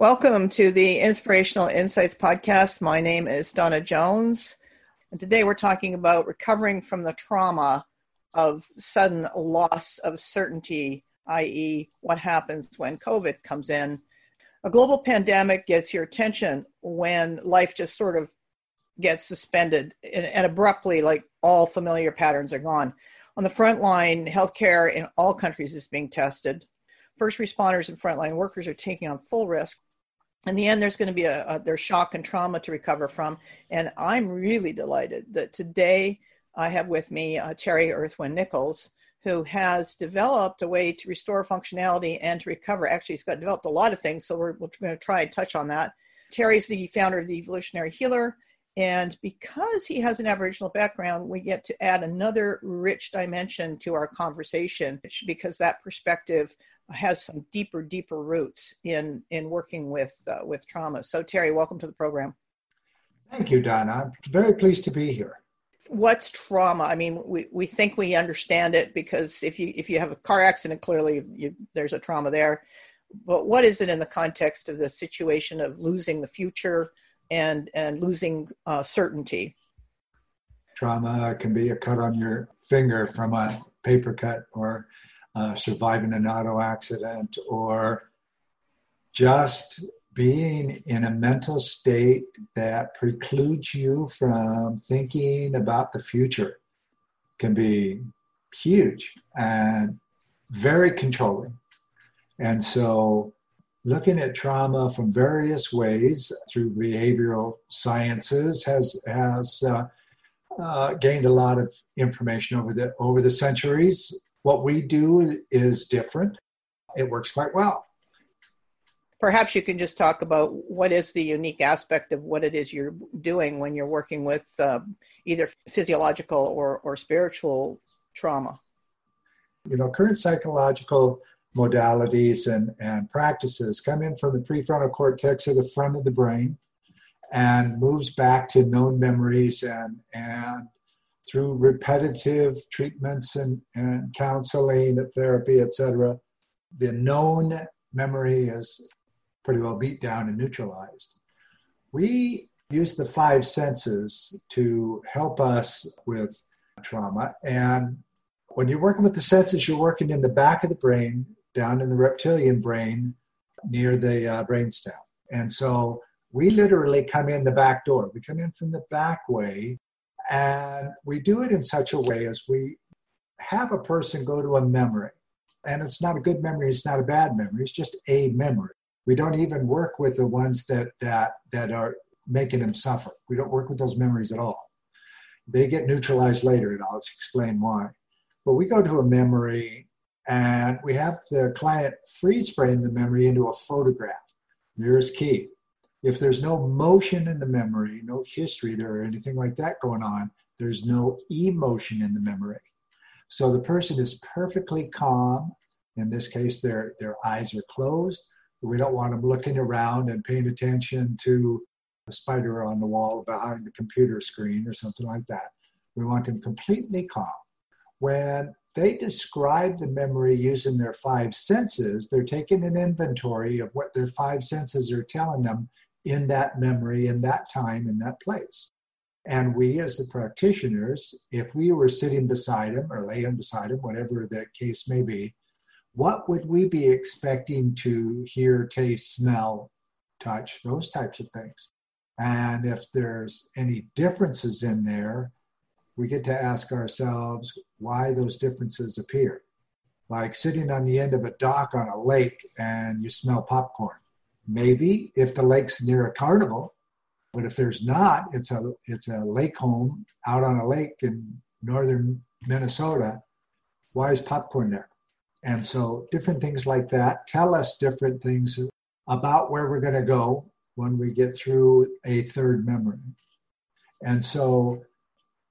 Welcome to the Inspirational Insights Podcast. My name is Donna Jones, and today we're talking about recovering from the trauma of sudden loss of certainty, i.e., what happens when COVID comes in. A global pandemic gets your attention when life just sort of gets suspended and, abruptly, like all familiar patterns are gone. On the front line, healthcare in all countries is being tested. First responders and frontline workers are taking on full risk in the end there's going to be a, a, there's shock and trauma to recover from. And i'm really delighted that today i have with me uh, terry earthwind nichols who has developed a way to restore functionality and to recover. Actually he's got developed a lot of things so we're, we're going to try and touch on that. Terry's the founder of the evolutionary healer and because he has an aboriginal background we get to add another rich dimension to our conversation because that perspective has some deeper, deeper roots in in working with uh, with trauma. So, Terry, welcome to the program. Thank you, Donna. I'm very pleased to be here. What's trauma? I mean, we, we think we understand it because if you if you have a car accident, clearly you, there's a trauma there. But what is it in the context of the situation of losing the future and and losing uh, certainty? Trauma can be a cut on your finger from a paper cut, or uh, surviving an auto accident or just being in a mental state that precludes you from thinking about the future can be huge and very controlling. And so, looking at trauma from various ways through behavioral sciences has has uh, uh, gained a lot of information over the over the centuries. What we do is different. It works quite well. Perhaps you can just talk about what is the unique aspect of what it is you're doing when you're working with uh, either physiological or, or spiritual trauma. You know, current psychological modalities and, and practices come in from the prefrontal cortex or the front of the brain and moves back to known memories and, and through repetitive treatments and, and counseling, therapy, etc., the known memory is pretty well beat down and neutralized. We use the five senses to help us with trauma. And when you're working with the senses, you're working in the back of the brain, down in the reptilian brain, near the uh, brainstem. And so we literally come in the back door. We come in from the back way and we do it in such a way as we have a person go to a memory. And it's not a good memory, it's not a bad memory, it's just a memory. We don't even work with the ones that, that, that are making them suffer. We don't work with those memories at all. They get neutralized later, and I'll explain why. But we go to a memory and we have the client freeze frame the memory into a photograph. There's key. If there's no motion in the memory, no history there or anything like that going on, there's no emotion in the memory. So the person is perfectly calm. In this case, their, their eyes are closed. We don't want them looking around and paying attention to a spider on the wall behind the computer screen or something like that. We want them completely calm. When they describe the memory using their five senses, they're taking an inventory of what their five senses are telling them in that memory, in that time, in that place. And we, as the practitioners, if we were sitting beside him or laying beside him, whatever the case may be, what would we be expecting to hear, taste, smell, touch, those types of things? And if there's any differences in there, we get to ask ourselves why those differences appear. Like sitting on the end of a dock on a lake and you smell popcorn Maybe if the lake's near a carnival, but if there's not, it's a it's a lake home out on a lake in northern Minnesota. Why is popcorn there? And so different things like that tell us different things about where we're going to go when we get through a third memory. And so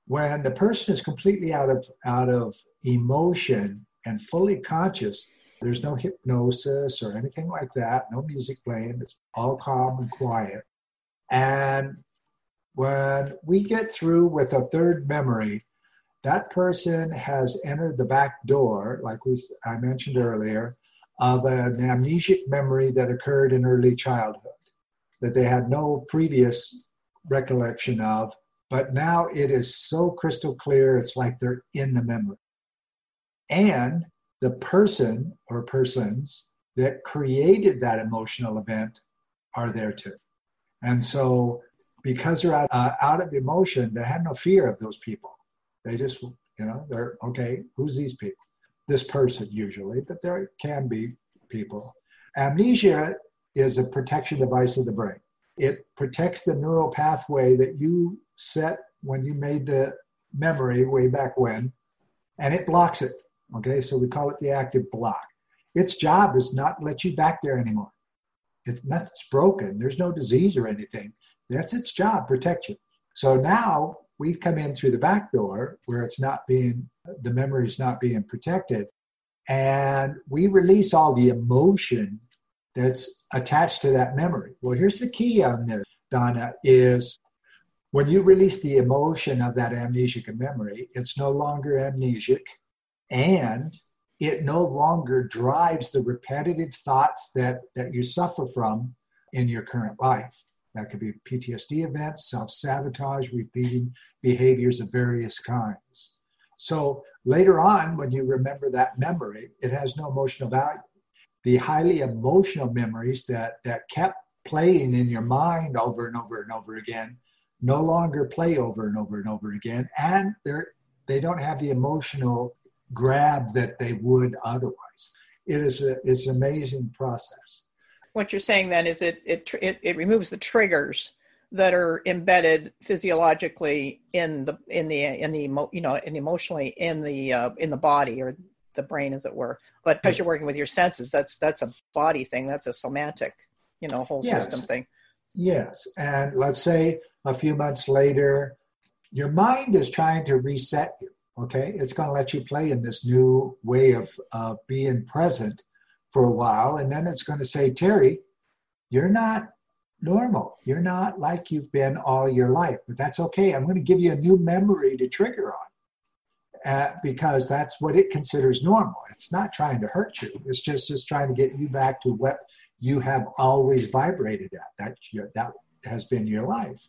when the person is completely out of out of emotion and fully conscious, there's no hypnosis or anything like that, no music playing. It's all calm and quiet. And when we get through with a third memory, that person has entered the back door, like we I mentioned earlier, of an amnesic memory that occurred in early childhood that they had no previous recollection of, but now it is so crystal clear, it's like they're in the memory. And the person or persons that created that emotional event are there too. And so, because they're out, uh, out of emotion, they have no fear of those people. They just, you know, they're okay, who's these people? This person usually, but there can be people. Amnesia is a protection device of the brain. It protects the neural pathway that you set when you made the memory way back when, and it blocks it. Okay, so we call it the active block. Its job is not let you back there anymore. It's nothing's broken. There's no disease or anything. That's its job, protect you. So now we've come in through the back door where it's not being the memory is not being protected, and we release all the emotion that's attached to that memory. Well, here's the key on this, Donna, is when you release the emotion of that amnesic memory, it's no longer amnesic and it no longer drives the repetitive thoughts that, that you suffer from in your current life. That could be PTSD events, self sabotage, repeating behaviors of various kinds. So later on, when you remember that memory, it has no emotional value. The highly emotional memories that, that kept playing in your mind over and over and over again no longer play over and over and over again, and they're, they don't have the emotional grab that they would otherwise. It is a, it's an amazing process. What you're saying then is it, it, it, it removes the triggers that are embedded physiologically in the in the in the you know and emotionally in the uh, in the body or the brain as it were but because you're working with your senses that's that's a body thing that's a somatic you know whole yes. system thing yes and let's say a few months later your mind is trying to reset you okay? It's going to let you play in this new way of of being present for a while and then it's going to say terry you're not normal. You're not like you've been all your life but that's okay. I'm going to give you a new memory to trigger on uh, because that's what it considers normal. It's not trying to hurt you. It's just just trying to get you back to what you have always vibrated at. That that has been your life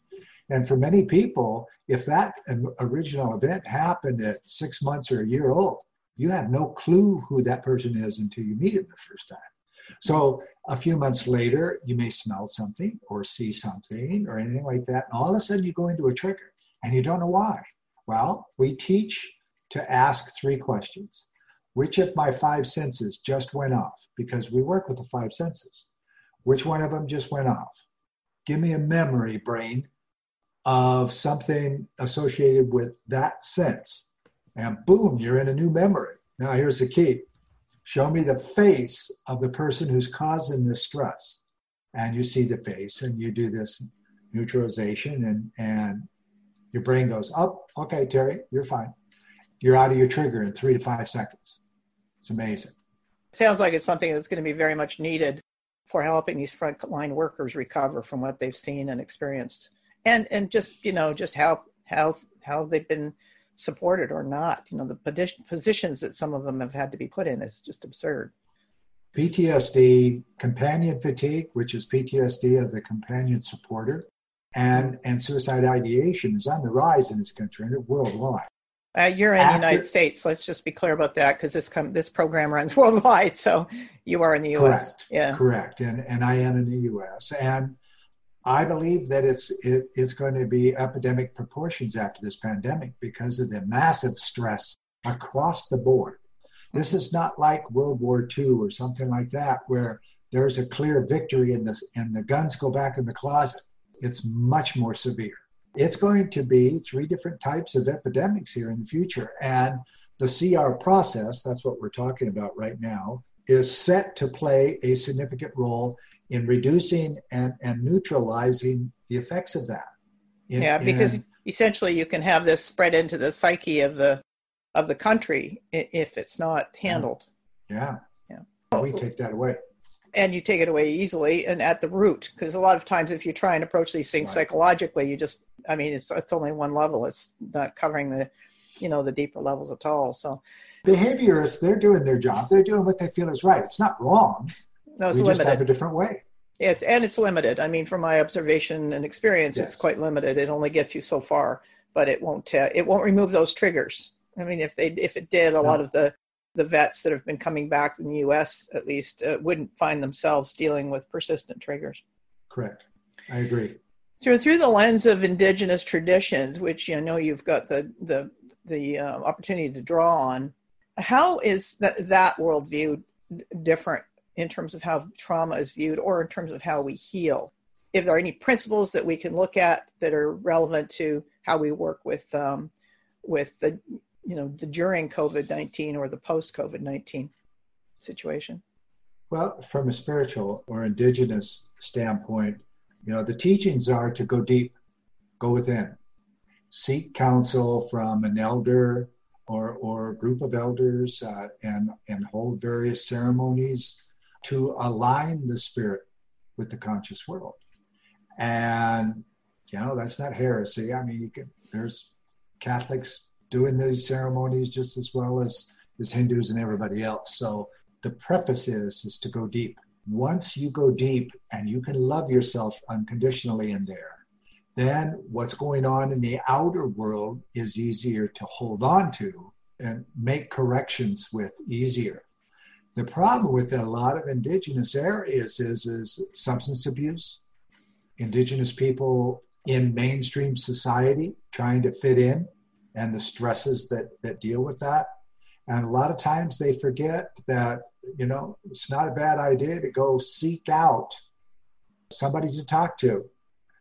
and for many people, if that original event happened at six months or a year old, you have no clue who that person is until you meet him the first time. So a few months later, you may smell something or see something or anything like that. And all of a sudden, you go into a trigger and you don't know why. Well, we teach to ask three questions Which of my five senses just went off? Because we work with the five senses. Which one of them just went off? Give me a memory, brain, of something associated with that sense. And boom, you're in a new memory. Now, here's the key show me the face of the person who's causing this stress. And you see the face, and you do this neutralization, and, and your brain goes, Oh, okay, Terry, you're fine. You're out of your trigger in three to five seconds. It's amazing. Sounds like it's something that's going to be very much needed for helping these frontline workers recover from what they've seen and experienced and and just you know just how how how they've been supported or not you know the positions that some of them have had to be put in is just absurd ptsd compassion fatigue which is ptsd of the companion supporter and and suicide ideation is on the rise in this country and worldwide uh, you're in After, the United States. Let's just be clear about that because this com- this program runs worldwide. So you are in the U.S. Correct. Yeah, correct. And and I am in the U.S. And I believe that it's it, it's going to be epidemic proportions after this pandemic because of the massive stress across the board. This is not like World War II or something like that, where there's a clear victory and the and the guns go back in the closet. It's much more severe. It's going to be three different types of epidemics here in the future, and the CR process, that's what we're talking about right now, is set to play a significant role in reducing and, and neutralizing the effects of that. In, yeah, because in, essentially you can have this spread into the psyche of the of the country if it's not handled. Yeah. Yeah. We take that away. And you take it away easily and at the root, because a lot of times if you try and approach these things right. psychologically, you just, I mean, it's it's only one level. It's not covering the, you know, the deeper levels at all. So, Behaviorists, they're doing their job. They're doing what they feel is right. It's not wrong. No, it's we limited. just have a different way. It, and it's limited. I mean, from my observation and experience, Yes. it's quite limited. It only gets you so far, but it won't. Uh, it won't remove those triggers. I mean, if they if it did, a lot of the the vets that have been coming back in the U.S. at least uh, wouldn't find themselves dealing with persistent triggers. Correct. I agree. So through the lens of indigenous traditions, which I know you've got the the the uh, opportunity to draw on, how is that that worldview different in terms of how trauma is viewed, or in terms of how we heal? If there are any principles that we can look at that are relevant to how we work with um, with the you know the during COVID nineteen or the post COVID nineteen situation. Well, from a spiritual or indigenous standpoint, you know, the teachings are to go deep, go within, seek counsel from an elder or, or a group of elders uh, and, and hold various ceremonies to align the spirit with the conscious world. And, you know, that's not heresy. I mean, you can, there's Catholics doing these ceremonies just as well as, as Hindus and everybody else. So the preface is, is to go deep. Once you go deep and you can love yourself unconditionally in there, then what's going on in the outer world is easier to hold on to and make corrections with easier. The problem with a lot of indigenous areas is, is substance abuse, indigenous people in mainstream society trying to fit in, and the stresses that, that deal with that. And a lot of times they forget that, you know, it's not a bad idea to go seek out somebody to talk to,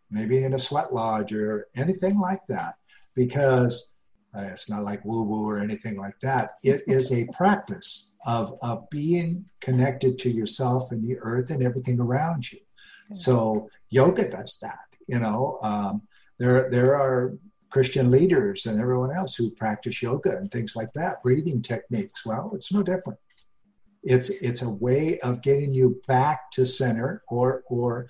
maybe in a sweat lodge or anything like that, because uh, it's not like woo woo or anything like that. It is a practice of, of being connected to yourself and the earth and everything around you. So yoga does that. You know, um, there there are Christian leaders and everyone else who practice yoga and things like that, breathing techniques. Well, it's no different. It's it's a way of getting you back to center or or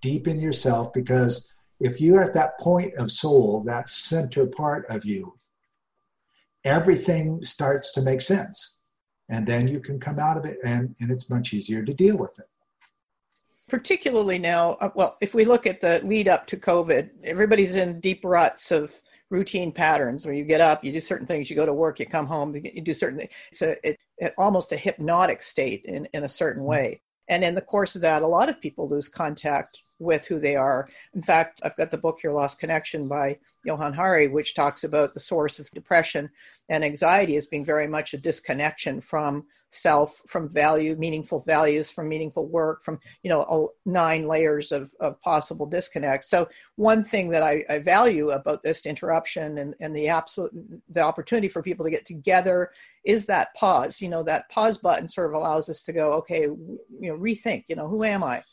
deep in yourself because if you're at that point of soul, that center part of you, everything starts to make sense. And then you can come out of it and, and it's much easier to deal with it. Particularly now uh, well if we look at the lead up to covid everybody's in deep ruts of routine patterns. Where you get up you do certain things you go to work you come home you do certain things it's a it, it, almost a hypnotic state in, in a certain way. And in the course of that a lot of people lose contact with who they are. In fact i've got the book here lost connection by johann hari which talks about the source of depression and anxiety as being very much a disconnection from self from value meaningful values from meaningful work from you know nine layers of, of possible disconnect. So one thing that I, I value about this interruption and, and the absolute the opportunity for people to get together is that pause. You know that pause button sort of allows us to go okay you know rethink you know who am i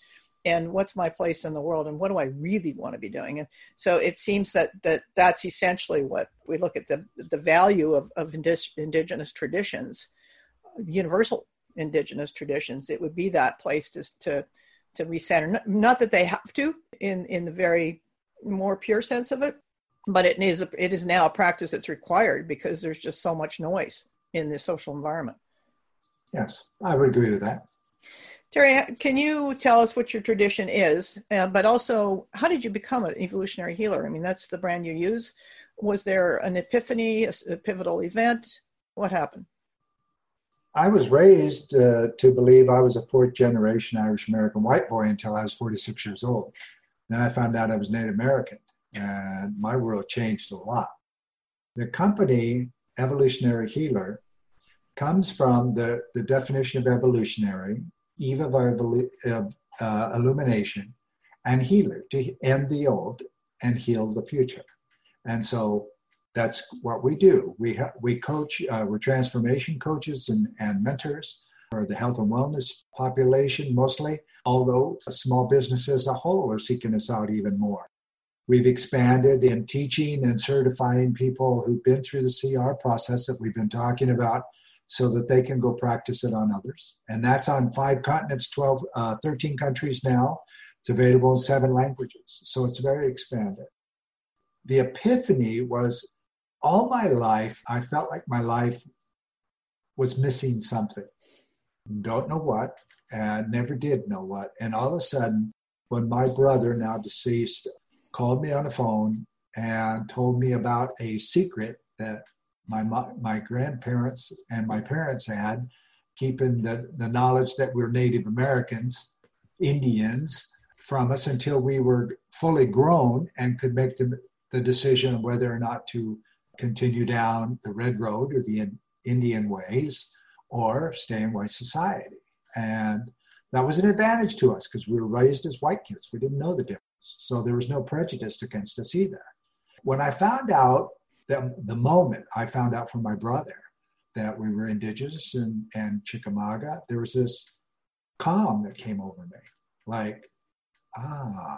and what's my place in the world and what do i really want to be doing? And so it seems that that that's essentially what we look at the the value of, of indigenous traditions universal indigenous traditions. It would be that place to to to recenter. Not, not that they have to in in the very more pure sense of it but it is a, it is now a practice that's required because there's just so much noise in the social environment. Yes i would agree with that terry can you tell us what your tradition is? Uh, but also how did you become an evolutionary healer? I mean that's the brand you use. Was there an epiphany a, a pivotal event? What happened? I was raised uh, to believe I was a fourth generation Irish American white boy until I was 46 years old. Then I found out I was Native American, and my world changed a lot. The company, Evolutionary Healer, comes from the, the definition of evolutionary, eve of, of uh, illumination, and healer, to end the old and heal the future. And so that's what we do. We ha- we coach. Uh, we're transformation coaches and, and mentors for the health and wellness population mostly. Although small business as a whole are seeking us out even more. We've expanded in teaching and certifying people who've been through the CR process that we've been talking about so that they can go practice it on others. And that's on five continents, 12, uh, 13 countries now. It's available in seven languages. So it's very expanded. The epiphany was all my life, I felt like my life was missing something. Don't know what, and never did know what. And all of a sudden, when my brother, now deceased, called me on the phone and told me about a secret that my my grandparents and my parents had, keeping the, the knowledge that we're Native Americans, Indians, from us until we were fully grown and could make the, the decision whether or not to continue down the red road or the Indian ways or stay in white society. And that was an advantage to us because we were raised as white kids. We didn't know the difference. So there was no prejudice against us either. When I found out that the moment I found out from my brother that we were indigenous and, and Chickamauga, there was this calm that came over me. Like, ah,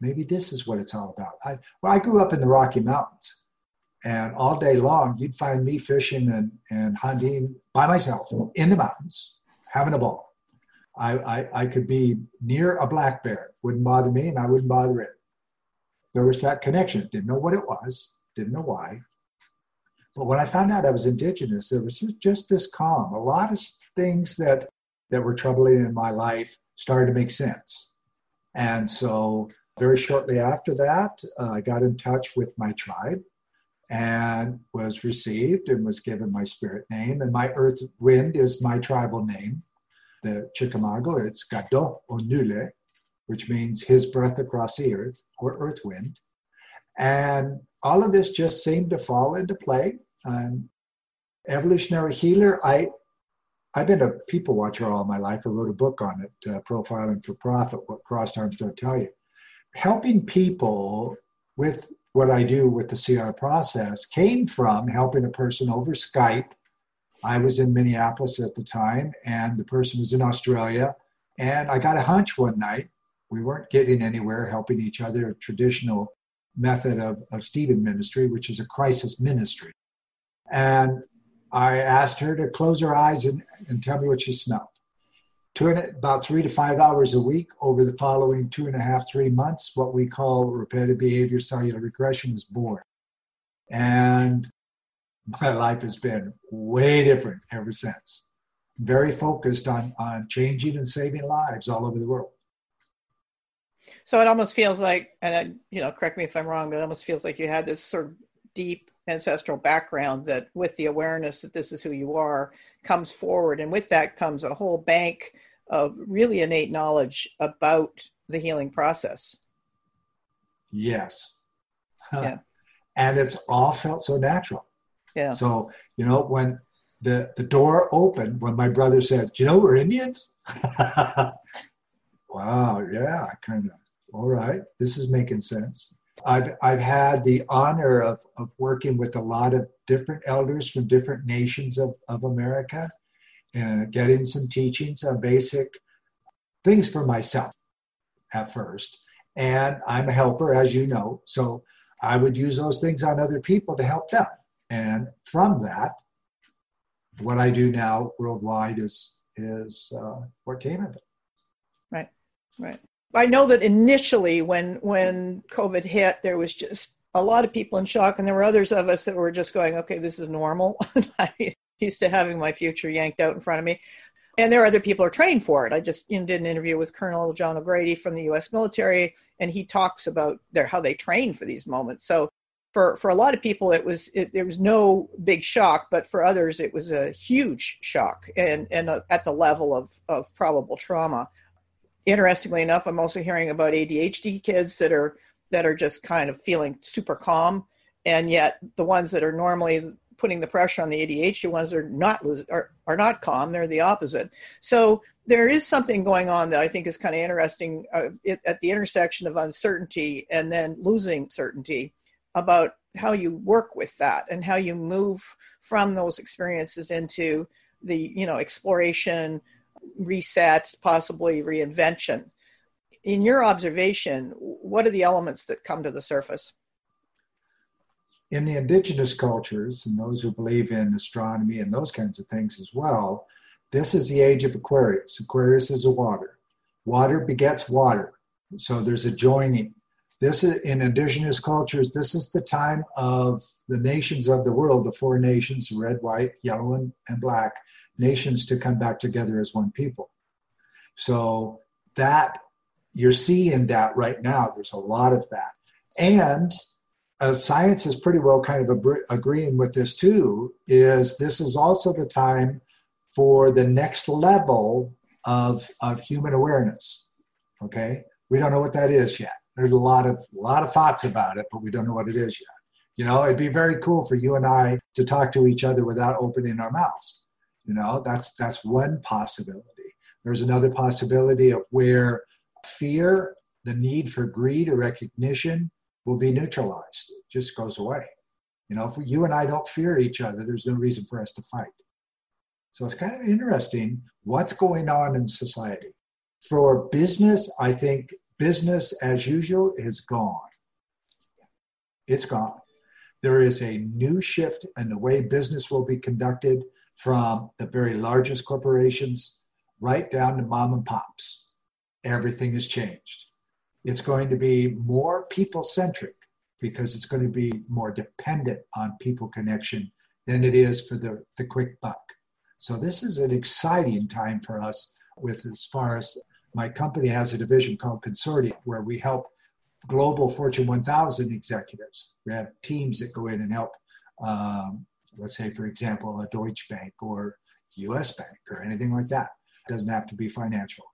maybe this is what it's all about. I, well, I grew up in the Rocky Mountains. And all day long, you'd find me fishing and, and hunting by myself in the mountains, having a ball. I, I, I could be near a black bear, wouldn't bother me, and I wouldn't bother it. There was that connection. Didn't know what it was, didn't know why. But when I found out I was indigenous, there was just this calm. A lot of things that that were troubling in my life started to make sense. And so, very shortly after that, uh, I got in touch with my tribe and was received and was given my spirit name. And my earth wind is my tribal name the Chickamauga, it's Gado Onule, which means his breath across the earth or earth wind. And all of this just seemed to fall into play. And evolutionary healer, I, I've been a people watcher all my life. I wrote a book on it, uh, Profiling for Profit, What Crossed Arms Don't Tell You. Helping people with what I do with the CR process came from helping a person over Skype I was in Minneapolis at the time, and the person was in Australia. And I got a hunch one night. We weren't getting anywhere helping each other, traditional method of, of Stephen ministry, which is a crisis ministry. And I asked her to close her eyes and, and tell me what she smelled. Two and, about three to five hours a week over the following two and a half, three months, what we call repetitive behavior cellular regression was born. And my life has been way different ever since. Very focused on, on changing and saving lives all over the world. So it almost feels like, and I, you know, correct me if I'm wrong, but it almost feels like you had this sort of deep ancestral background that, with the awareness that this is who you are, comes forward, and with that comes a whole bank of really innate knowledge about the healing process. Yes. Yeah. and it's all felt so natural. Yeah. So, you know, when the, the door opened, when my brother said, you know we're Indians? wow, yeah, kind of, all right, this is making sense. I've, I've had the honor of, of working with a lot of different elders from different nations of, of America and getting some teachings on basic things for myself at first. And I'm a helper, as you know. So I would use those things on other people to help them. And from that, what I do now worldwide is is uh, what came of it. Right. I know that initially, when when COVID hit, there was just a lot of people in shock, and there were others of us that were just going, "Okay, this is normal." I used to having my future yanked out in front of me, and there are other people who are trained for it. I just you know, did an interview with Colonel John O'Grady from the U.S. military, and he talks about their how they train for these moments. So for for a lot of people it was it, there was no big shock but for others it was a huge shock and and uh, at the level of of probable trauma interestingly enough i'm also hearing about adhd kids that are that are just kind of feeling super calm. And yet the ones that are normally putting the pressure on the adhd ones are not are, are not calm they're the opposite. So there is something going on that i think is kind of interesting uh, it, at the intersection of uncertainty and then losing certainty about how you work with that and how you move from those experiences into the you know exploration reset possibly reinvention. In your observation what are the elements that come to the surface? In the indigenous cultures and those who believe in astronomy and those kinds of things as well this is the age of aquarius. Aquarius is a water. Water begets water. So there's a joining this is in indigenous cultures, this is the time of the nations of the world, the four nations, red, white, yellow, and, and black, nations to come back together as one people. So that you're seeing that right now. There's a lot of that. And uh, science is pretty well kind of agreeing with this too, is this is also the time for the next level of, of human awareness. Okay? We don't know what that is yet. There's a lot of lot of thoughts about it, but we don't know what it is yet. You know, it'd be very cool for you and I to talk to each other without opening our mouths. You know, that's that's one possibility. There's another possibility of where fear, the need for greed or recognition will be neutralized. It just goes away. You know, if you and I don't fear each other, there's no reason for us to fight. So it's kind of interesting what's going on in society. For business, I think business as usual is gone. It's gone. There is a new shift in the way business will be conducted from the very largest corporations right down to mom and pops. Everything has changed. It's going to be more people centric because it's going to be more dependent on people connection than it is for the, the quick buck. So, this is an exciting time for us with as far as my company has a division called Consortium where we help global Fortune 1000 executives. We have teams that go in and help, um, let's say, for example, a Deutsche Bank or US Bank or anything like that. It doesn't have to be financial.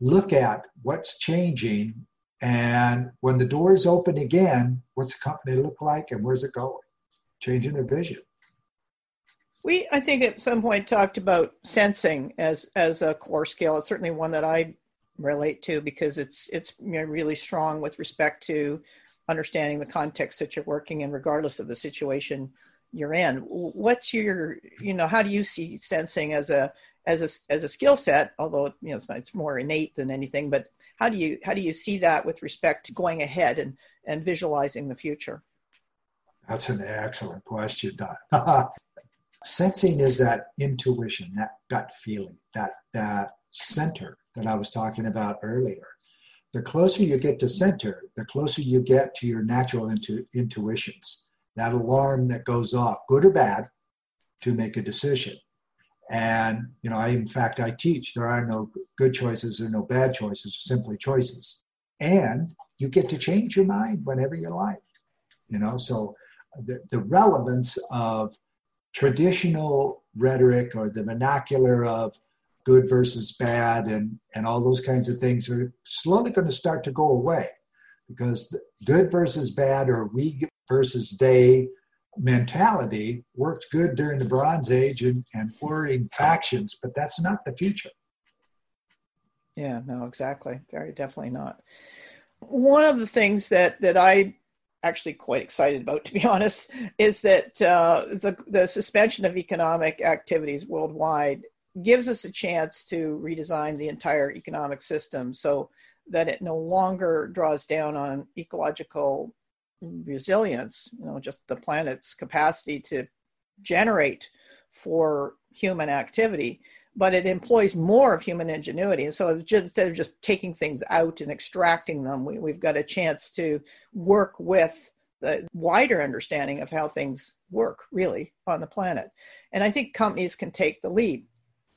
Look at what's changing, and when the doors open again, what's the company look like and where's it going? Changing their vision. We, I think, at some point talked about sensing as as a core skill. It's certainly one that I relate to because it's it's really strong with respect to understanding the context that you're working in, regardless of the situation you're in. What's your you know how do you see sensing as a as a as a skill set? Although you know it's not, it's more innate than anything, but how do you how do you see that with respect to going ahead and and visualizing the future? That's an excellent question, Don. Sensing is that intuition, that gut feeling, that that center that I was talking about earlier. The closer you get to center, the closer you get to your natural intu- intuitions, that alarm that goes off, good or bad, to make a decision. And, you know, I, in fact, I teach there are no good choices or no bad choices, simply choices. And you get to change your mind whenever you like, you know, so the, the relevance of traditional rhetoric or the vernacular of good versus bad and, and all those kinds of things are slowly going to start to go away because good versus bad or we versus they mentality worked good during the Bronze Age and, and warring factions, but that's not the future. Yeah, no, exactly. Very definitely not. One of the things that that I actually quite excited about, to be honest, is that uh, the the suspension of economic activities worldwide gives us a chance to redesign the entire economic system so that it no longer draws down on ecological resilience, you know, just the planet's capacity to generate for human activity, but it employs more of human ingenuity. And so instead of just taking things out and extracting them, we, we've got a chance to work with the wider understanding of how things work really on the planet. And I think companies can take the lead.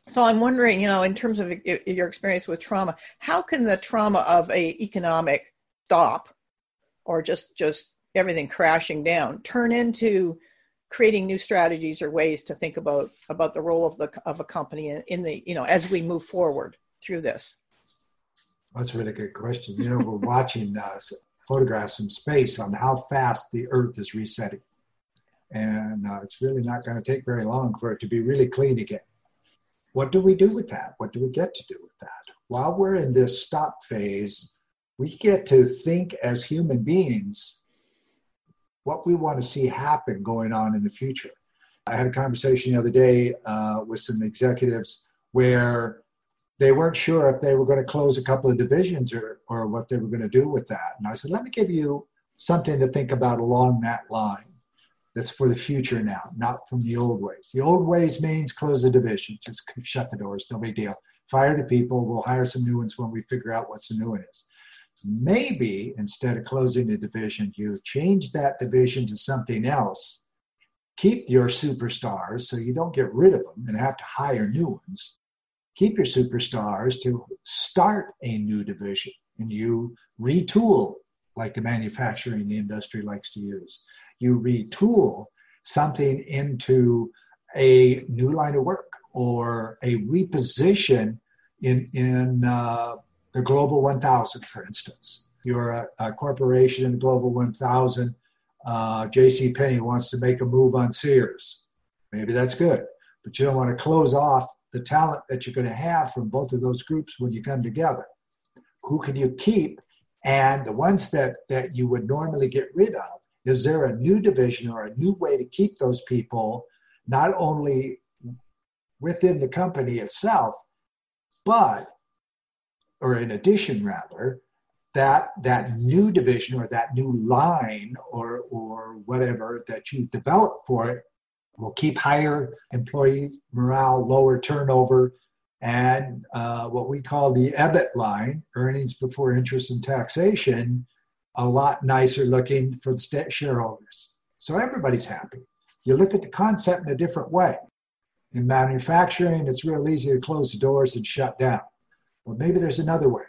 So I'm wondering, you know, in terms of your experience with trauma, how can the trauma of a economic stop or just just everything crashing down turn into creating new strategies or ways to think about about the role of the of a company in, in the you know as we move forward through this? That's a really good question. You know we're watching uh, photographs from space on how fast the earth is resetting. And uh, it's really not going to take very long for it to be really clean again what do we do with that? What do we get to do with that? While we're in this stop phase, we get to think as human beings what we want to see happen going on in the future. I had a conversation the other day uh, with some executives where they weren't sure if they were going to close a couple of divisions or, or what they were going to do with that. And I said, let me give you something to think about along that line that's for the future now, not from the old ways. The old ways means close the division, just shut the doors, no big deal. Fire the people, we'll hire some new ones when we figure out what the new one is. Maybe instead of closing the division, you change that division to something else, keep your superstars so you don't get rid of them and have to hire new ones. Keep your superstars to start a new division and you retool like the manufacturing industry likes to use. You retool something into a new line of work or a reposition in in uh, the global 1000 for instance. You're a, a corporation in the global 1000 uh, jc penney wants to make a move on sears. Maybe that's good but you don't want to close off the talent that you're going to have from both of those groups when you come together. Who can you keep and the ones that that you would normally get rid of is there a new division or a new way to keep those people not only within the company itself, but, or in addition rather, that that new division or that new line or or whatever that you develop for it will keep higher employee morale, lower turnover, and uh, what we call the EBIT line, earnings before interest and taxation, a lot nicer looking for the shareholders. So everybody's happy. You look at the concept in a different way. In manufacturing, it's real easy to close the doors and shut down. Well, maybe there's another way.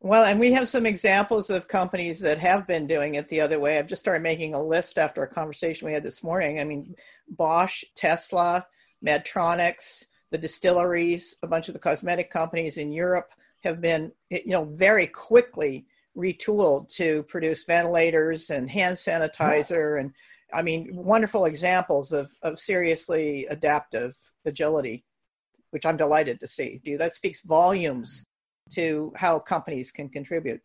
Well, and we have some examples of companies that have been doing it the other way. I've just started making a list after a conversation we had this morning. I mean, Bosch, Tesla, Medtronics, the distilleries, a bunch of the cosmetic companies in Europe have been, you know, very quickly retooled to produce ventilators and hand sanitizer and I mean, wonderful examples of, of seriously adaptive agility, which I'm delighted to see. That speaks volumes to how companies can contribute.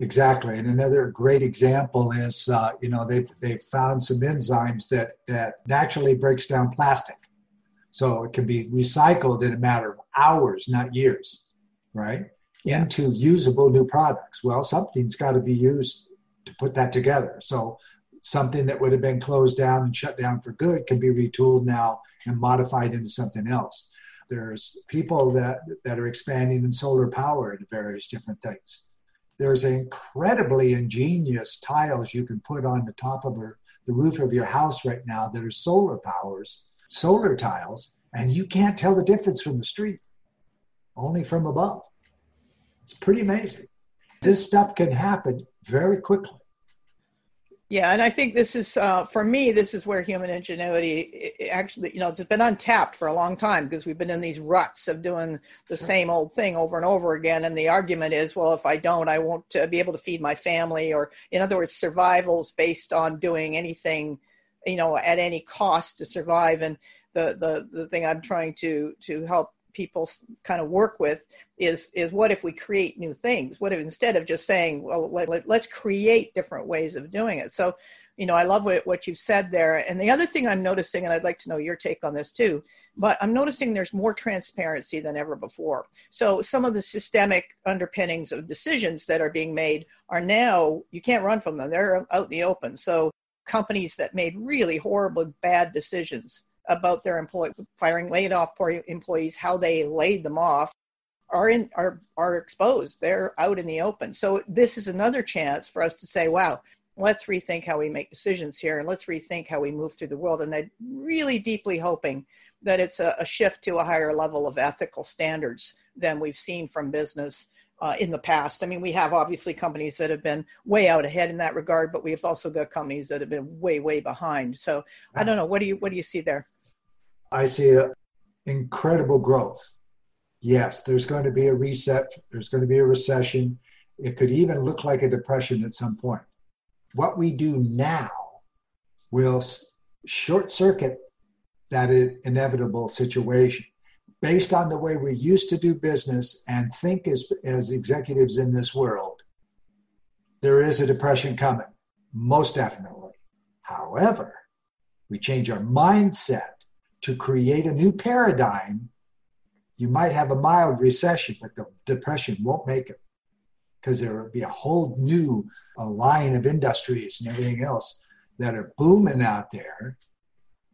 Exactly, and another great example is uh, you know they've they've found some enzymes that that naturally breaks down plastic, so it can be recycled in a matter of hours, not years, right? Yeah. Into usable new products. Well, something's got to be used to put that together. So something that would have been closed down and shut down for good can be retooled now and modified into something else. There's people that, that are expanding in solar power into various different things. There's incredibly ingenious tiles you can put on the top of the, the roof of your house right now that are solar powers, solar tiles, and you can't tell the difference from the street, only from above. It's pretty amazing. This stuff can happen very quickly. Yeah, and I think this is uh, for me. This is where human ingenuity actually, you know, it's been untapped for a long time because we've been in these ruts of doing the same old thing over and over again. And the argument is, well, if I don't, I won't uh, be able to feed my family, or in other words, survival's based on doing anything, you know, at any cost to survive. And the the the thing I'm trying to to help people kind of work with is is what if we create new things? What if instead of just saying well let, us let, create different ways of doing it. So you know i love what, what you've said there. And the other thing i'm noticing and i'd like to know your take on this too but i'm noticing there's more transparency than ever before. So some of the systemic underpinnings of decisions that are being made are now you can't run from them. They're out in the open. So companies that made really horrible bad decisions about their employee firing, laying off poor employees, how they laid them off, are in are are exposed. They're out in the open. So this is another chance for us to say, wow, let's rethink how we make decisions here, and let's rethink how we move through the world. And I'm really deeply hoping that it's a, a shift to a higher level of ethical standards than we've seen from business uh, in the past. I mean, we have obviously companies that have been way out ahead in that regard, but we've also got companies that have been way, way behind. So I don't know. What do you what do you see there? I see incredible growth. Yes, there's going to be a reset, there's going to be a recession. It could even look like a depression at some point. What we do now will short circuit that inevitable situation based on the way we used to do business and think as, as executives in this world. There is a depression coming, most definitely. However, we change our mindset to create a new paradigm, you might have a mild recession, but the depression won't make it because there will be a whole new line of industries and everything else that are booming out there.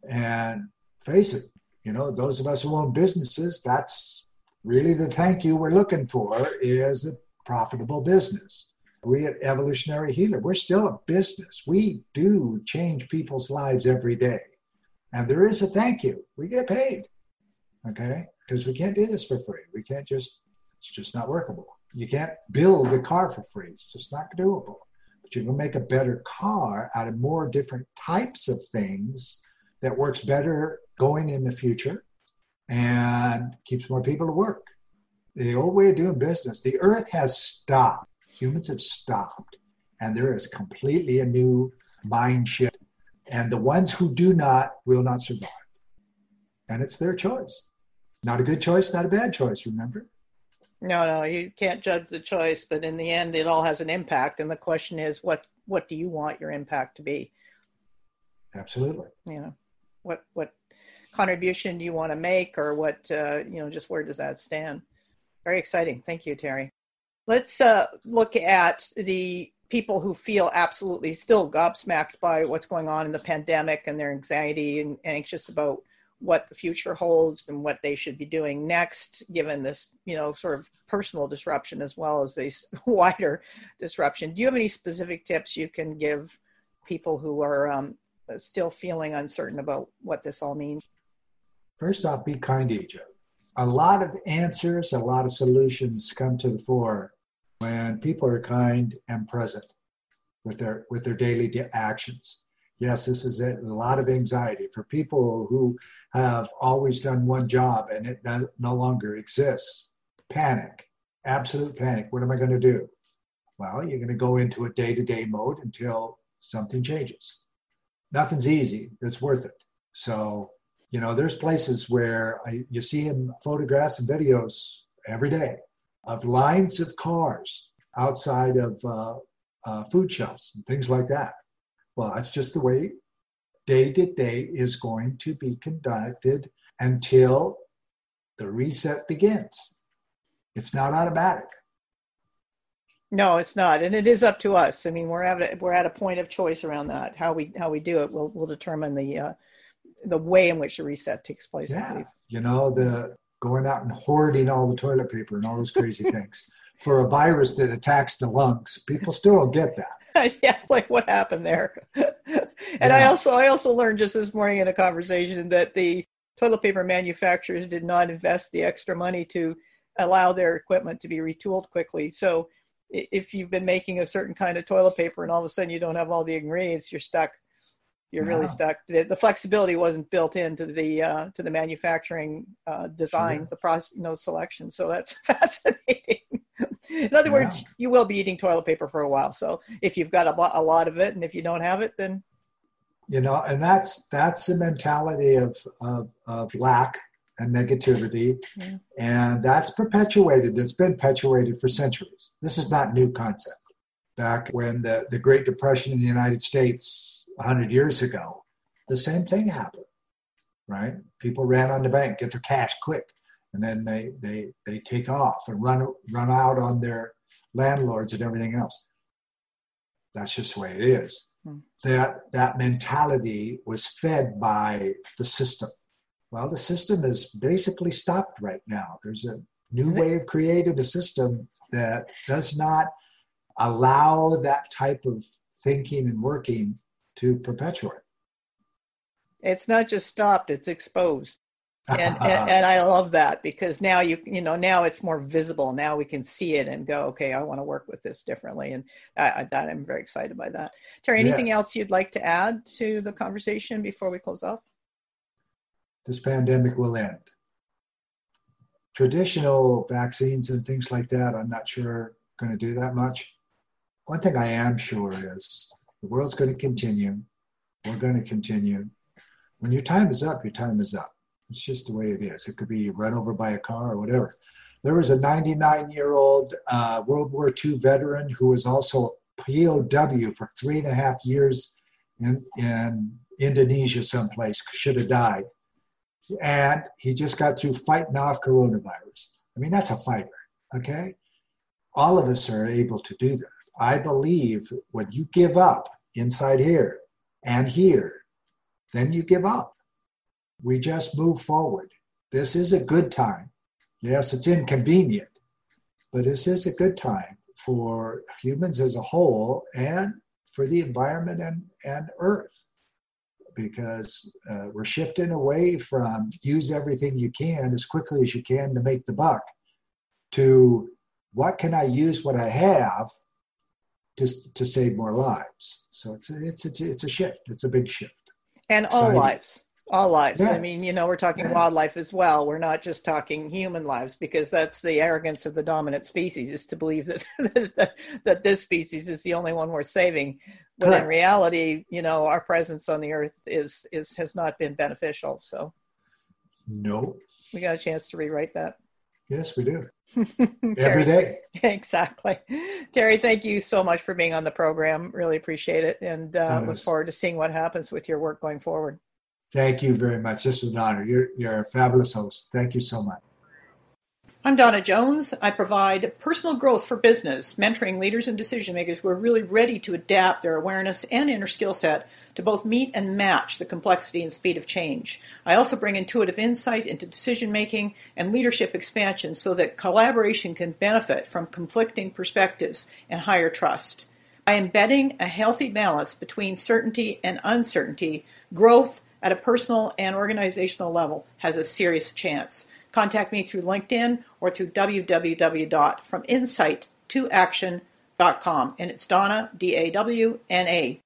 And face it, you know, those of us who own businesses, that's really the thank you we're looking for is a profitable business. We at Evolutionary Healer, we're still a business. We do change people's lives every day. And there is a thank you. We get paid. Okay? Because we can't do this for free. We can't just, it's just not workable. You can't build a car for free. It's just not doable. But you can make a better car out of more different types of things that works better going in the future and keeps more people to work. The old way of doing business, the earth has stopped. Humans have stopped. And there is completely a new mind shift. And the ones who do not will not survive. And it's their choice. Not a good choice, not a bad choice, remember? No, no, you can't judge the choice, but in the end, it all has an impact. And the question is, what what do you want your impact to be? Absolutely. You know, what what contribution do you want to make, or what uh, you know, just where does that stand? Very exciting. Thank you, Terry. Let's uh, look at the people who feel absolutely still gobsmacked by what's going on in the pandemic and their anxiety and anxious about what the future holds and what they should be doing next, given this, you know, sort of personal disruption as well as this wider disruption. Do you have any specific tips you can give people who are um, Uh, still feeling uncertain about what this all means? First off, be kind to each other. A lot of answers, a lot of solutions come to the fore when people are kind and present with their with their daily actions yes, this is a lot of anxiety for people who have always done one job and it no longer exists. Panic, absolute panic. What am I going to do? Well, you're going to go into a day to day mode until something changes. Nothing's easy, it's worth it. So, you know, there's places where I, you see in photographs and videos every day of lines of cars outside of uh, uh, food shelves and things like that well, that's just the way day to day is going to be conducted until the reset begins. It's not automatic. No, it's not, and it is up to us. I mean, we're at a, we're at a point of choice around that. How we how we do it will will determine the uh, the way in which the reset takes place. Yeah, you know the going out and hoarding all the toilet paper and all those crazy things for a virus that attacks the lungs. People still don't get that. yeah, it's like what happened there. and yeah. I also I also learned just this morning in a conversation that the toilet paper manufacturers did not invest the extra money to allow their equipment to be retooled quickly. So if you've been making a certain kind of toilet paper and all of a sudden you don't have all the ingredients, you're stuck you're really stuck. The, the, flexibility wasn't built into the uh, to the manufacturing uh, design, the process, you know, selection. So that's fascinating. In other yeah. words, you will be eating toilet paper for a while. So if you've got a, a lot of it, and if you don't have it, then you know, and that's that's the mentality of of, of lack and negativity, yeah. and that's perpetuated. It's been perpetuated for centuries. This is not new concept. Back when the, the Great Depression in the United States 100 years ago, the same thing happened, right? People ran on the bank, get their cash quick, and then they, they, they take off and run, run out on their landlords and everything else. That's just the way it is. Hmm. That, that mentality was fed by the system. Well, the system is basically stopped right now. There's a new way of creating a system that does not allow that type of thinking and working to perpetuate. It's not just stopped; it's exposed, and, and, and I love that because now you you know now it's more visible. Now we can see it and go, okay, I want to work with this differently, and I, that I'm very excited by that. Terry, anything yes. else you'd like to add to the conversation before we close off? This pandemic will end. Traditional vaccines and things like that, I'm not sure are going to do that much. One thing I am sure is the world's going to continue. We're going to continue. When your time is up, your time is up. It's just the way it is. It could be run over by a car or whatever. There was a 99 year old uh, World War II veteran who was also POW for three and a half years in, in Indonesia, someplace, should have died. And he just got through fighting off coronavirus. I mean, that's a fighter, okay? All of us are able to do that. I believe when you give up inside here and here, then you give up. We just move forward. This is a good time. Yes, it's inconvenient, but this is a good time for humans as a whole and for the environment and, and Earth because uh, we're shifting away from use everything you can as quickly as you can to make the buck to what can I use what I have to, to save more lives. So it's a, it's a, it's a shift. It's a big shift. And all so lives all lives. Yes. I mean, you know, we're talking yes. wildlife as well. We're not just talking human lives because that's the arrogance of the dominant species is to believe that that, that this species is the only one we're saving. When Correct. in reality, you know, our presence on the earth is is has not been beneficial. So, no, we got a chance to rewrite that. Yes, we do. Every day. Exactly. Terry, thank you so much for being on the program. Really appreciate it and uh, look forward to seeing what happens with your work going forward. Thank you very much. This was an honor. You're, you're a fabulous host. Thank you so much. I'm Dawna Jones. I provide personal growth for business, mentoring leaders and decision makers who are really ready to adapt their awareness and inner skill set to both meet and match the complexity and speed of change. I also bring intuitive insight into decision making and leadership expansion so that collaboration can benefit from conflicting perspectives and higher trust. By embedding a healthy balance between certainty and uncertainty, growth at a personal and organizational level has a serious chance. Contact me through LinkedIn or through www.frominsight2action.com. And it's Dawna, D A W N A,